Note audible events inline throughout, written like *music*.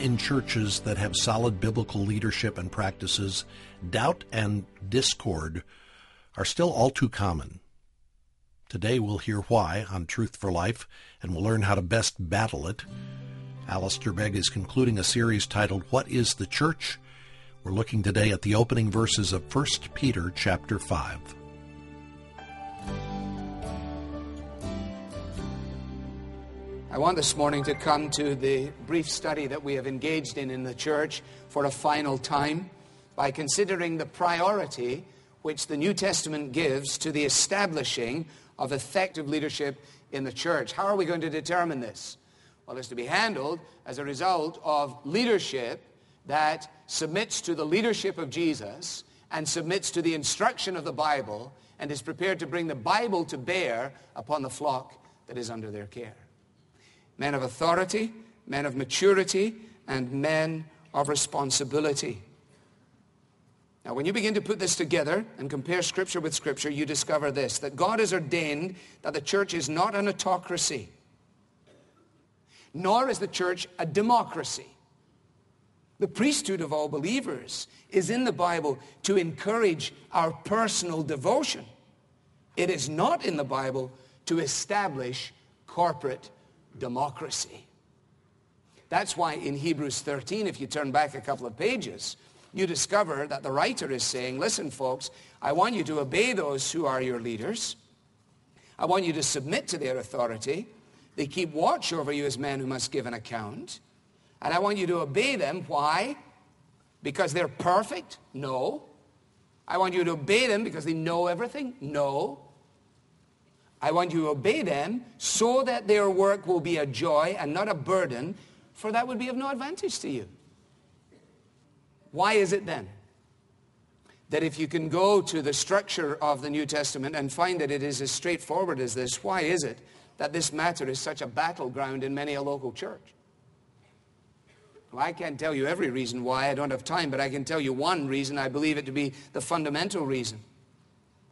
in churches that have solid biblical leadership and practices, doubt and discord are still all too common. Today we'll hear why on Truth for Life, and we'll learn how to best battle it. Alistair Begg is concluding a series titled What is the Church? We're looking today at the opening verses of 1 Peter chapter 5. I want this morning to come to the brief study that we have engaged in in the church for a final time by considering the priority which the New Testament gives to the establishing of effective leadership in the church. How are we going to determine this? Well, it's to be handled as a result of leadership that submits to the leadership of Jesus and submits to the instruction of the Bible and is prepared to bring the Bible to bear upon the flock that is under their care men of authority, men of maturity, and men of responsibility. Now, when you begin to put this together and compare Scripture with Scripture, you discover this, that God has ordained that the church is not an autocracy, nor is the church a democracy. The priesthood of all believers is in the Bible to encourage our personal devotion. It is not in the Bible to establish corporate democracy. That's why in Hebrews 13, if you turn back a couple of pages, you discover that the writer is saying, listen, folks, I want you to obey those who are your leaders. I want you to submit to their authority. They keep watch over you as men who must give an account. And I want you to obey them. Why? Because they're perfect? No. I want you to obey them because they know everything? No. I want you to obey them so that their work will be a joy and not a burden, for that would be of no advantage to you. Why is it then that if you can go to the structure of the New Testament and find that it is as straightforward as this, why is it that this matter is such a battleground in many a local church? Well, I can't tell you every reason why, I don't have time, but I can tell you one reason I believe it to be the fundamental reason.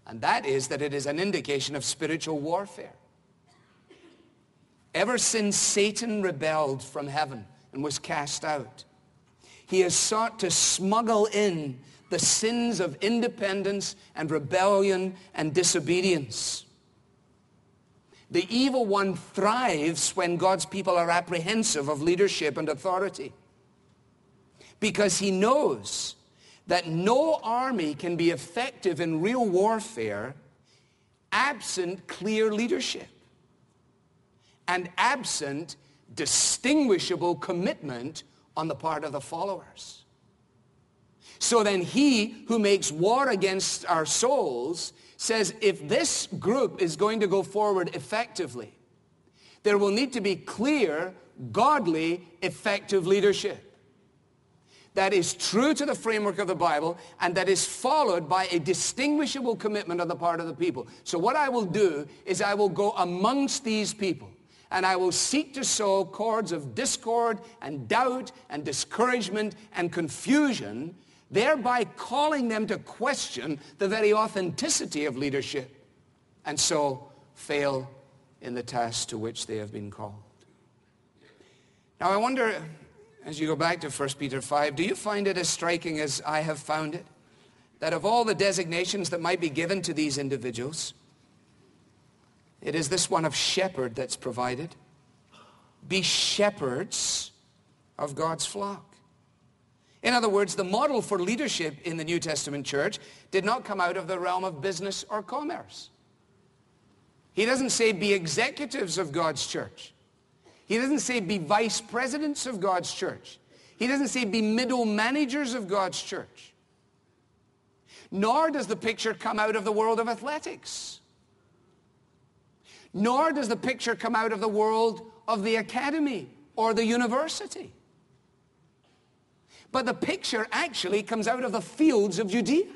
And that is that it is an indication of spiritual warfare. Ever since Satan rebelled from heaven and was cast out, he has sought to smuggle in the sins of independence and rebellion and disobedience. The evil one thrives when God's people are apprehensive of leadership and authority because he knows that no army can be effective in real warfare absent clear leadership and absent distinguishable commitment on the part of the followers. So then he who makes war against our souls says if this group is going to go forward effectively, there will need to be clear, godly, effective leadership that is true to the framework of the Bible and that is followed by a distinguishable commitment on the part of the people. So what I will do is I will go amongst these people and I will seek to sow cords of discord and doubt and discouragement and confusion, thereby calling them to question the very authenticity of leadership and so fail in the task to which they have been called. Now I wonder as you go back to 1 Peter 5, do you find it as striking as I have found it? That of all the designations that might be given to these individuals, it is this one of shepherd that's provided. Be shepherds of God's flock. In other words, the model for leadership in the New Testament church did not come out of the realm of business or commerce. He doesn't say be executives of God's church. He doesn't say be vice presidents of God's church. He doesn't say be middle managers of God's church. Nor does the picture come out of the world of athletics. Nor does the picture come out of the world of the academy or the university. But the picture actually comes out of the fields of Judea.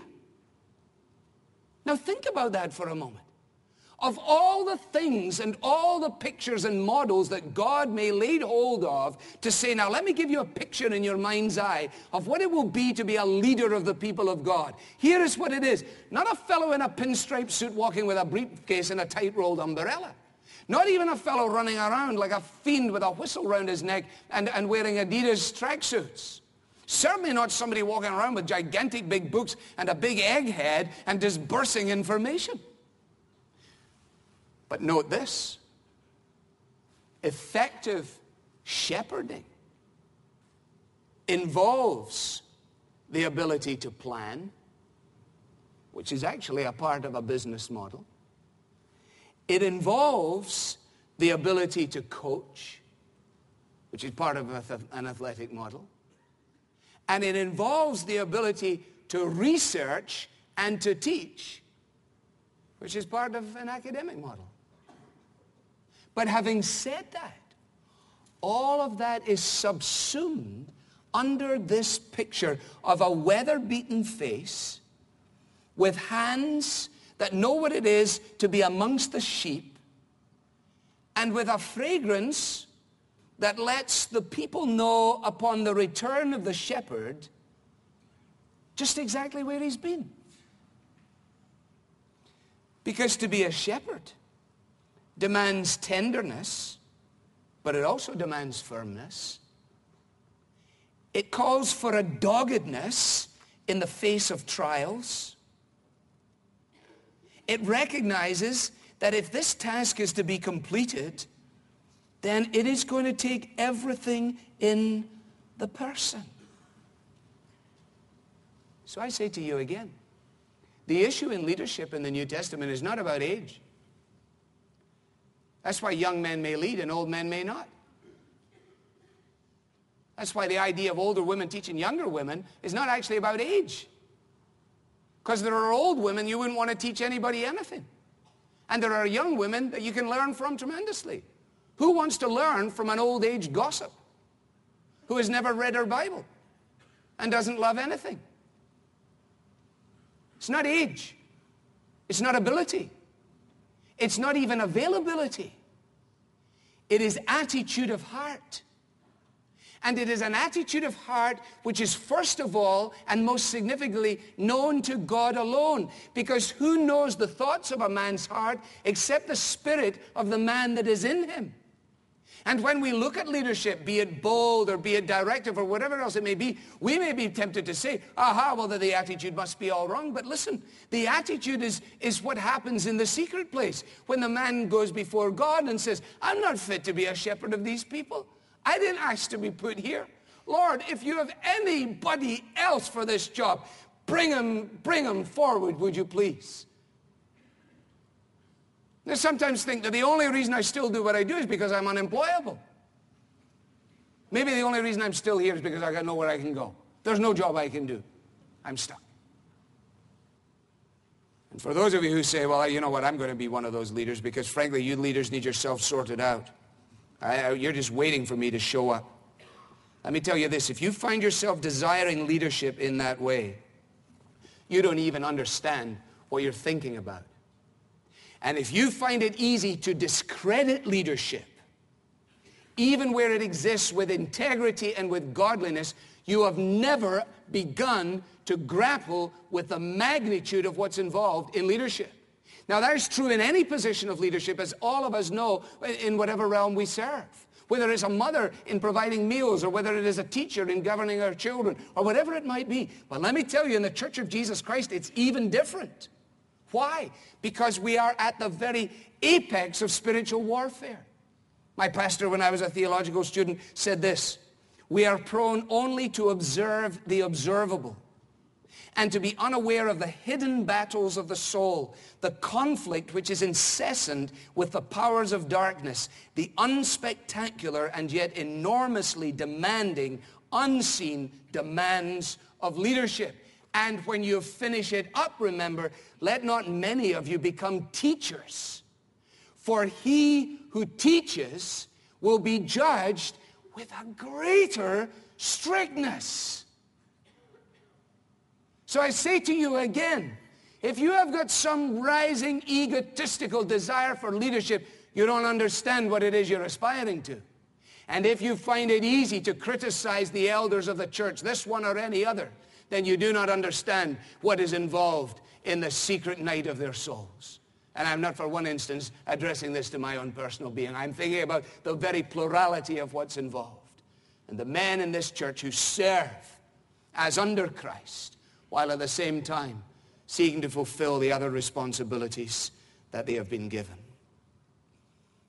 Now think about that for a moment of all the things and all the pictures and models that God may lay hold of to say, now let me give you a picture in your mind's eye of what it will be to be a leader of the people of God. Here is what it is. Not a fellow in a pinstripe suit walking with a briefcase and a tight rolled umbrella. Not even a fellow running around like a fiend with a whistle round his neck and, and wearing Adidas tracksuits. Certainly not somebody walking around with gigantic big books and a big egghead and disbursing information. But note this. Effective shepherding involves the ability to plan, which is actually a part of a business model. It involves the ability to coach, which is part of an athletic model. And it involves the ability to research and to teach, which is part of an academic model. But having said that, all of that is subsumed under this picture of a weather-beaten face with hands that know what it is to be amongst the sheep and with a fragrance that lets the people know upon the return of the shepherd just exactly where he's been. Because to be a shepherd demands tenderness, but it also demands firmness. It calls for a doggedness in the face of trials. It recognizes that if this task is to be completed, then it is going to take everything in the person. So I say to you again, the issue in leadership in the New Testament is not about age. That's why young men may lead and old men may not. That's why the idea of older women teaching younger women is not actually about age. Because there are old women you wouldn't want to teach anybody anything. And there are young women that you can learn from tremendously. Who wants to learn from an old age gossip who has never read her Bible and doesn't love anything? It's not age. It's not ability. It's not even availability. It is attitude of heart. And it is an attitude of heart which is first of all and most significantly known to God alone. Because who knows the thoughts of a man's heart except the spirit of the man that is in him? And when we look at leadership, be it bold or be it directive or whatever else it may be, we may be tempted to say, aha, well, the attitude must be all wrong. But listen, the attitude is, is what happens in the secret place when the man goes before God and says, I'm not fit to be a shepherd of these people. I didn't ask to be put here. Lord, if you have anybody else for this job, bring him, bring him forward, would you please? I sometimes think that the only reason I still do what I do is because I'm unemployable. Maybe the only reason I'm still here is because I got nowhere I can go. There's no job I can do. I'm stuck. And for those of you who say, well, you know what, I'm going to be one of those leaders because frankly, you leaders need yourself sorted out. I, you're just waiting for me to show up. Let me tell you this, if you find yourself desiring leadership in that way, you don't even understand what you're thinking about. And if you find it easy to discredit leadership, even where it exists with integrity and with godliness, you have never begun to grapple with the magnitude of what's involved in leadership. Now that is true in any position of leadership, as all of us know in whatever realm we serve. Whether it's a mother in providing meals or whether it is a teacher in governing our children or whatever it might be. But let me tell you, in the Church of Jesus Christ, it's even different. Why? Because we are at the very apex of spiritual warfare. My pastor, when I was a theological student, said this, we are prone only to observe the observable and to be unaware of the hidden battles of the soul, the conflict which is incessant with the powers of darkness, the unspectacular and yet enormously demanding, unseen demands of leadership. And when you finish it up, remember, let not many of you become teachers. For he who teaches will be judged with a greater strictness. So I say to you again, if you have got some rising egotistical desire for leadership, you don't understand what it is you're aspiring to. And if you find it easy to criticize the elders of the church, this one or any other, then you do not understand what is involved in the secret night of their souls. And I'm not for one instance addressing this to my own personal being. I'm thinking about the very plurality of what's involved. And the men in this church who serve as under Christ, while at the same time seeking to fulfill the other responsibilities that they have been given.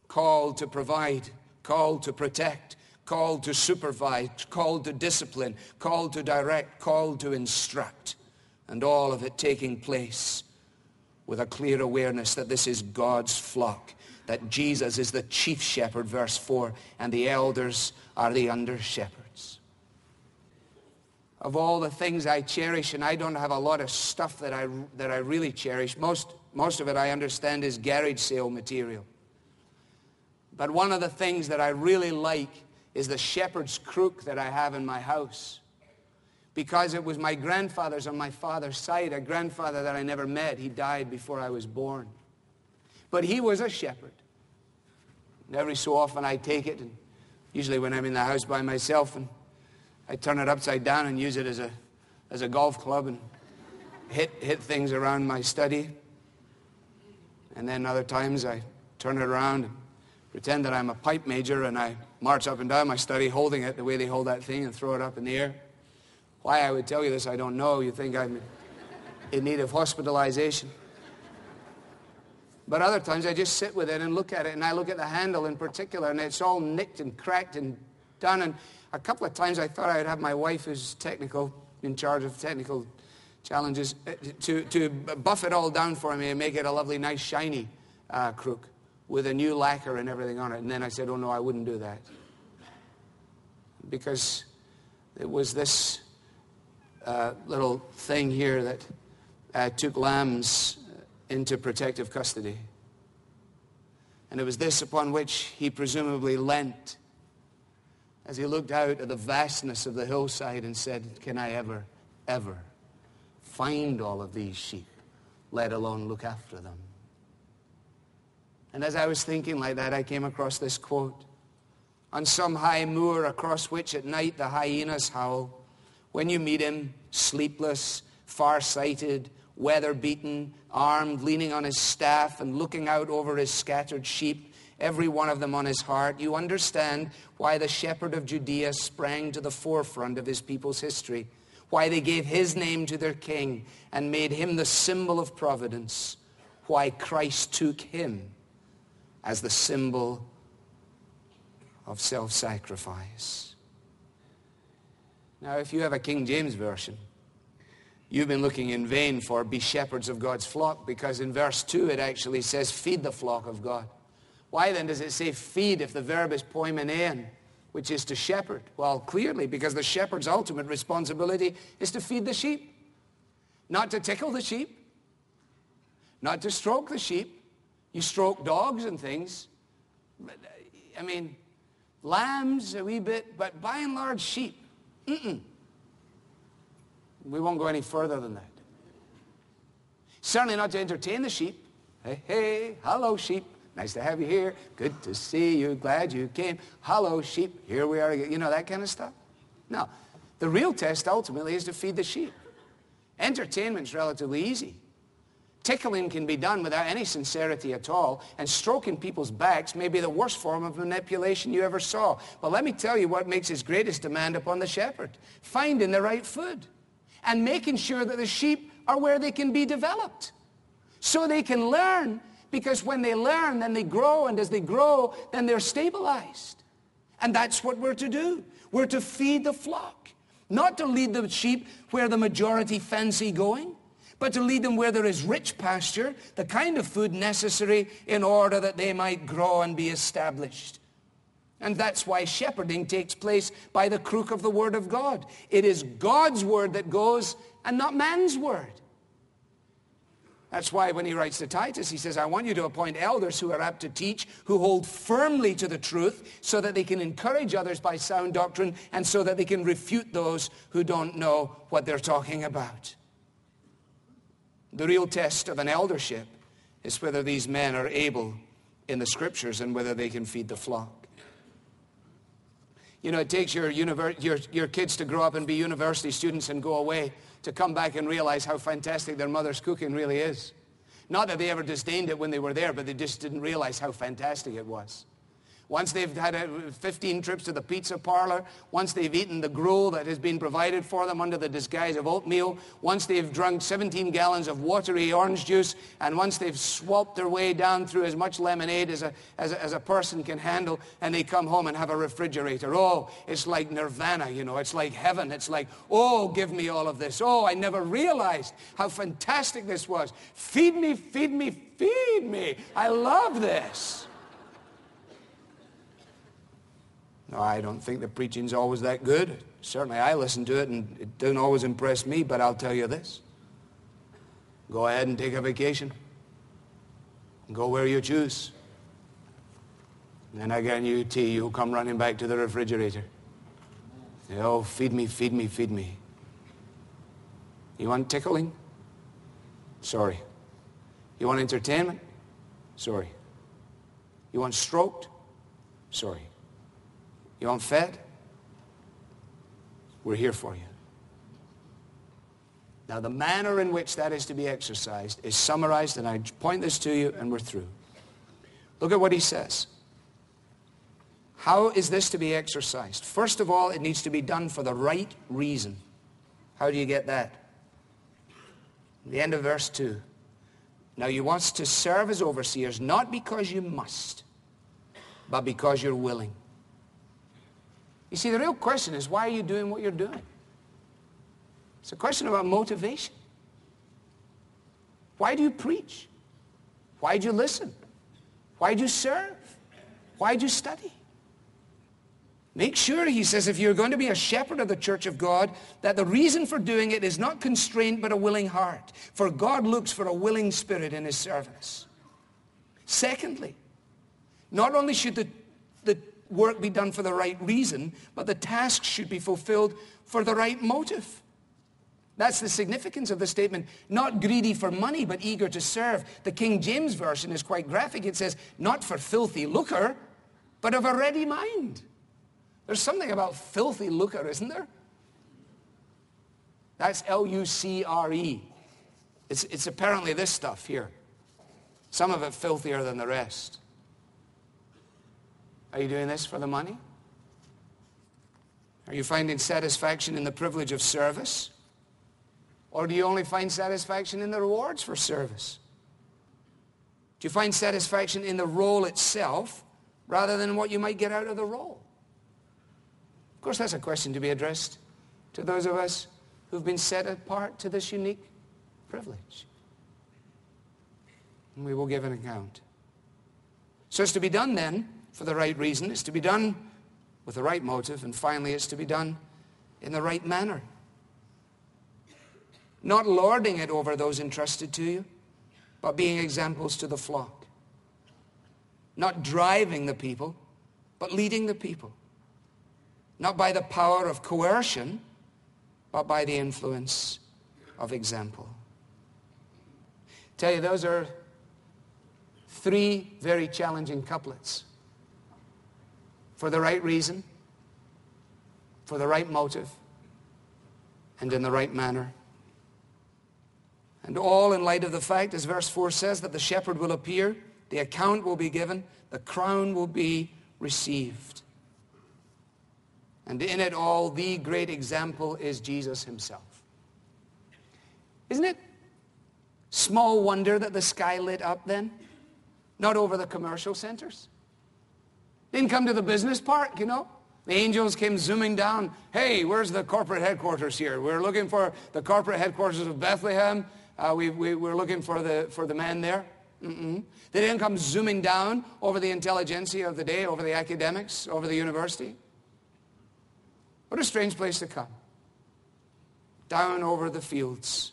Called to provide, called to protect, called to supervise, called to discipline, called to direct, called to instruct. And all of it taking place with a clear awareness that this is God's flock, that Jesus is the chief shepherd, verse 4, and the elders are the under shepherds. Of all the things I cherish, and I don't have a lot of stuff that I, that I really cherish, most, most of it I understand is garage sale material. But one of the things that I really like is the shepherd's crook that I have in my house because it was my grandfather's on my father's side, a grandfather that I never met. He died before I was born. But he was a shepherd. And every so often I take it, and usually when I'm in the house by myself, and I turn it upside down and use it as a, as a golf club and hit, hit things around my study. And then other times I turn it around pretend that I'm a pipe major and I march up and down my study holding it the way they hold that thing and throw it up in the air. Why I would tell you this, I don't know. You think I'm in need of hospitalization. But other times I just sit with it and look at it, and I look at the handle in particular, and it's all nicked and cracked and done. And a couple of times I thought I'd have my wife, who's technical, in charge of technical challenges, uh, to, to buff it all down for me and make it a lovely, nice, shiny uh, crook with a new lacquer and everything on it. And then I said, oh no, I wouldn't do that. Because it was this uh, little thing here that uh, took lambs into protective custody. And it was this upon which he presumably leant as he looked out at the vastness of the hillside and said, Can I ever, ever find all of these sheep, let alone look after them? And as I was thinking like that, I came across this quote. On some high moor across which at night the hyenas howl, when you meet him, sleepless, far-sighted, weather-beaten, armed, leaning on his staff and looking out over his scattered sheep, every one of them on his heart, you understand why the shepherd of Judea sprang to the forefront of his people's history, why they gave his name to their king and made him the symbol of providence, why Christ took him as the symbol of self-sacrifice. Now, if you have a King James Version, you've been looking in vain for be shepherds of God's flock because in verse 2 it actually says feed the flock of God. Why then does it say feed if the verb is poimenein, which is to shepherd? Well, clearly because the shepherd's ultimate responsibility is to feed the sheep. Not to tickle the sheep, not to stroke the sheep. You stroke dogs and things. But, I mean, lambs a wee bit, but by and large sheep. Mm-mm. We won't go any further than that. Certainly not to entertain the sheep. Hey, hey, hello, sheep. Nice to have you here. Good to see you. Glad you came. Hello, sheep. Here we are again. You know, that kind of stuff. No. The real test ultimately is to feed the sheep. Entertainment's relatively easy. Tickling can be done without any sincerity at all, and stroking people's backs may be the worst form of manipulation you ever saw. But let me tell you what makes his greatest demand upon the shepherd. Finding the right food and making sure that the sheep are where they can be developed so they can learn because when they learn, then they grow, and as they grow, then they're stabilized. And that's what we're to do. We're to feed the flock, not to lead the sheep where the majority fancy going but to lead them where there is rich pasture, the kind of food necessary in order that they might grow and be established. And that's why shepherding takes place by the crook of the word of God. It is God's word that goes and not man's word. That's why when he writes to Titus, he says, I want you to appoint elders who are apt to teach, who hold firmly to the truth, so that they can encourage others by sound doctrine, and so that they can refute those who don't know what they're talking about. The real test of an eldership is whether these men are able in the scriptures and whether they can feed the flock. You know, it takes your, your, your kids to grow up and be university students and go away to come back and realize how fantastic their mother's cooking really is. Not that they ever disdained it when they were there, but they just didn't realize how fantastic it was. Once they've had uh, 15 trips to the pizza parlor, once they've eaten the gruel that has been provided for them under the disguise of oatmeal, once they've drunk 17 gallons of watery orange juice, and once they've swelped their way down through as much lemonade as a, as a, as a person can handle, and they come home and have a refrigerator. Oh, it's like nirvana, you know. It's like heaven. It's like, oh, give me all of this. Oh, I never realized how fantastic this was. Feed me, feed me, feed me. I love this. I don't think the preaching's always that good. Certainly I listen to it and it doesn't always impress me, but I'll tell you this. Go ahead and take a vacation. Go where you choose. Then I guarantee you'll come running back to the refrigerator. Oh, feed me, feed me, feed me. You want tickling? Sorry. You want entertainment? Sorry. You want stroked? Sorry. You want fed? We're here for you. Now, the manner in which that is to be exercised is summarized, and I point this to you, and we're through. Look at what he says. How is this to be exercised? First of all, it needs to be done for the right reason. How do you get that? The end of verse 2. Now you want to serve as overseers not because you must, but because you're willing. You see, the real question is, why are you doing what you're doing? It's a question about motivation. Why do you preach? Why do you listen? Why do you serve? Why do you study? Make sure, he says, if you're going to be a shepherd of the church of God, that the reason for doing it is not constraint but a willing heart. For God looks for a willing spirit in his service. Secondly, not only should the, the work be done for the right reason, but the task should be fulfilled for the right motive. That's the significance of the statement, not greedy for money, but eager to serve. The King James Version is quite graphic. It says, not for filthy lucre, but of a ready mind. There's something about filthy lucre, isn't there? That's L-U-C-R-E. It's, it's apparently this stuff here. Some of it filthier than the rest. Are you doing this for the money? Are you finding satisfaction in the privilege of service? Or do you only find satisfaction in the rewards for service? Do you find satisfaction in the role itself rather than what you might get out of the role? Of course, that's a question to be addressed to those of us who've been set apart to this unique privilege. And we will give an account. So it's to be done then for the right reason. It's to be done with the right motive. And finally, it's to be done in the right manner. Not lording it over those entrusted to you, but being examples to the flock. Not driving the people, but leading the people. Not by the power of coercion, but by the influence of example. Tell you, those are three very challenging couplets for the right reason, for the right motive, and in the right manner. And all in light of the fact, as verse 4 says, that the shepherd will appear, the account will be given, the crown will be received. And in it all, the great example is Jesus himself. Isn't it small wonder that the sky lit up then? Not over the commercial centers. Didn't come to the business park, you know. The angels came zooming down. Hey, where's the corporate headquarters here? We're looking for the corporate headquarters of Bethlehem. Uh, we, we, we're looking for the, for the man there. Mm-mm. They didn't come zooming down over the intelligentsia of the day, over the academics, over the university. What a strange place to come. Down over the fields.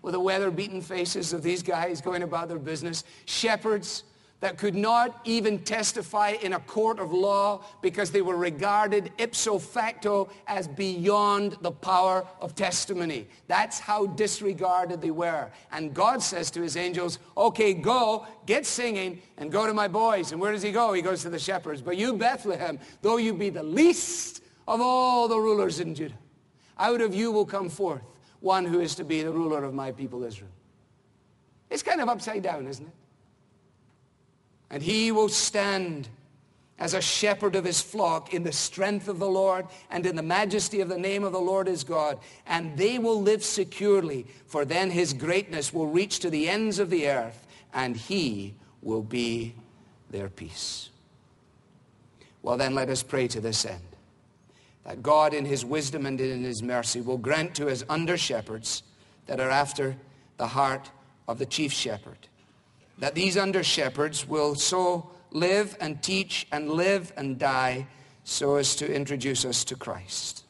With the weather-beaten faces of these guys going about their business. Shepherds that could not even testify in a court of law because they were regarded ipso facto as beyond the power of testimony. That's how disregarded they were. And God says to his angels, okay, go, get singing, and go to my boys. And where does he go? He goes to the shepherds. But you, Bethlehem, though you be the least of all the rulers in Judah, out of you will come forth one who is to be the ruler of my people Israel. It's kind of upside down, isn't it? And he will stand as a shepherd of his flock in the strength of the Lord and in the majesty of the name of the Lord his God. And they will live securely, for then his greatness will reach to the ends of the earth, and he will be their peace. Well, then let us pray to this end that God, in his wisdom and in his mercy, will grant to his under shepherds that are after the heart of the chief shepherd, that these under shepherds will so live and teach and live and die so as to introduce us to Christ.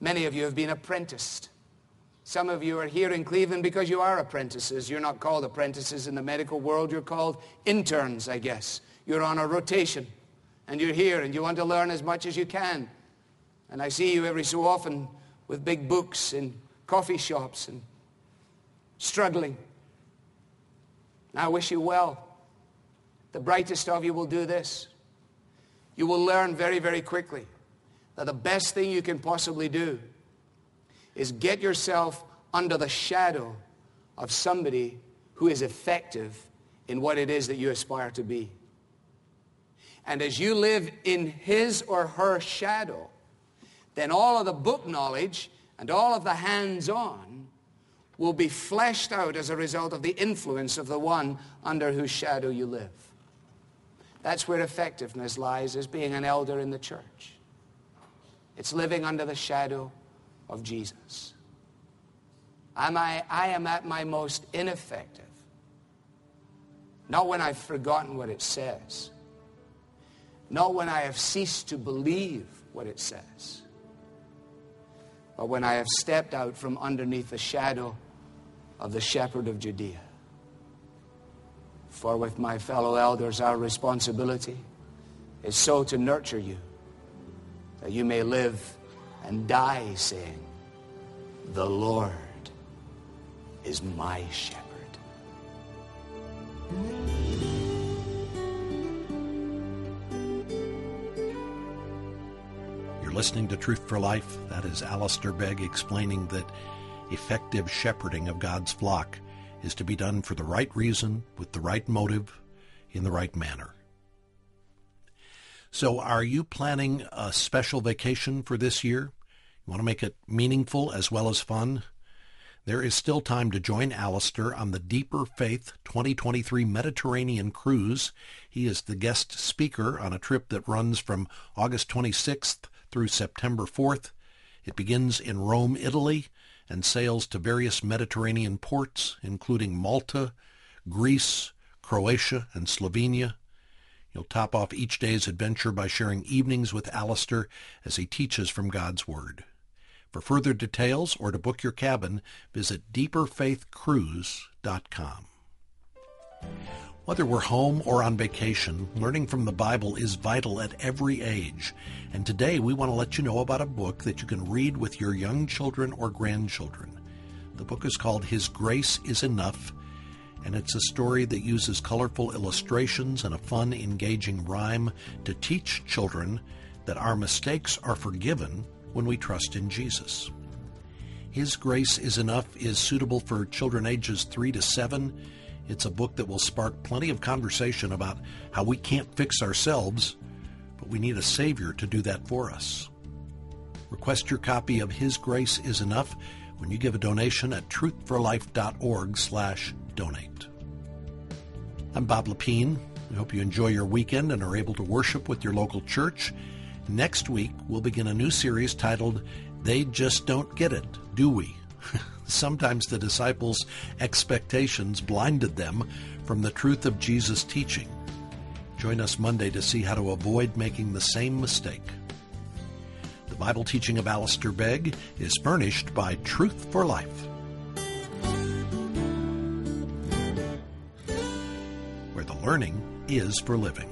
Many of you have been apprenticed. Some of you are here in Cleveland because you are apprentices. You're not called apprentices in the medical world. You're called interns, I guess. You're on a rotation and you're here and you want to learn as much as you can. And I see you every so often with big books in coffee shops and struggling. I wish you well. The brightest of you will do this. You will learn very, very quickly that the best thing you can possibly do is get yourself under the shadow of somebody who is effective in what it is that you aspire to be. And as you live in his or her shadow, then all of the book knowledge and all of the hands-on will be fleshed out as a result of the influence of the one under whose shadow you live. That's where effectiveness lies as being an elder in the church. It's living under the shadow of Jesus. Am I, I am at my most ineffective. Not when I've forgotten what it says. Not when I have ceased to believe what it says. But when I have stepped out from underneath the shadow of the shepherd of Judea. For with my fellow elders, our responsibility is so to nurture you that you may live and die saying, The Lord is my shepherd. You're listening to Truth for Life. That is Alistair Begg explaining that effective shepherding of God's flock is to be done for the right reason, with the right motive, in the right manner. So, are you planning a special vacation for this year? You want to make it meaningful as well as fun? There is still time to join Alistair on the Deeper Faith 2023 Mediterranean Cruise. He is the guest speaker on a trip that runs from August 26th through September 4th. It begins in Rome, Italy, and sails to various Mediterranean ports, including Malta, Greece, Croatia, and Slovenia. You'll top off each day's adventure by sharing evenings with Alistair as he teaches from God's Word. For further details or to book your cabin, visit deeperfaithcruise.com. Whether we're home or on vacation, learning from the Bible is vital at every age. And today we want to let you know about a book that you can read with your young children or grandchildren. The book is called His Grace is Enough, and it's a story that uses colorful illustrations and a fun, engaging rhyme to teach children that our mistakes are forgiven when we trust in Jesus. His Grace is Enough is suitable for children ages 3 to 7 it's a book that will spark plenty of conversation about how we can't fix ourselves, but we need a Savior to do that for us. Request your copy of His Grace is Enough when you give a donation at truthforlife.org slash donate. I'm Bob Lepine. I hope you enjoy your weekend and are able to worship with your local church. Next week, we'll begin a new series titled They Just Don't Get It, Do We? *laughs* Sometimes the disciples' expectations blinded them from the truth of Jesus' teaching. Join us Monday to see how to avoid making the same mistake. The Bible teaching of Alistair Begg is furnished by Truth for Life. Where the learning is for living.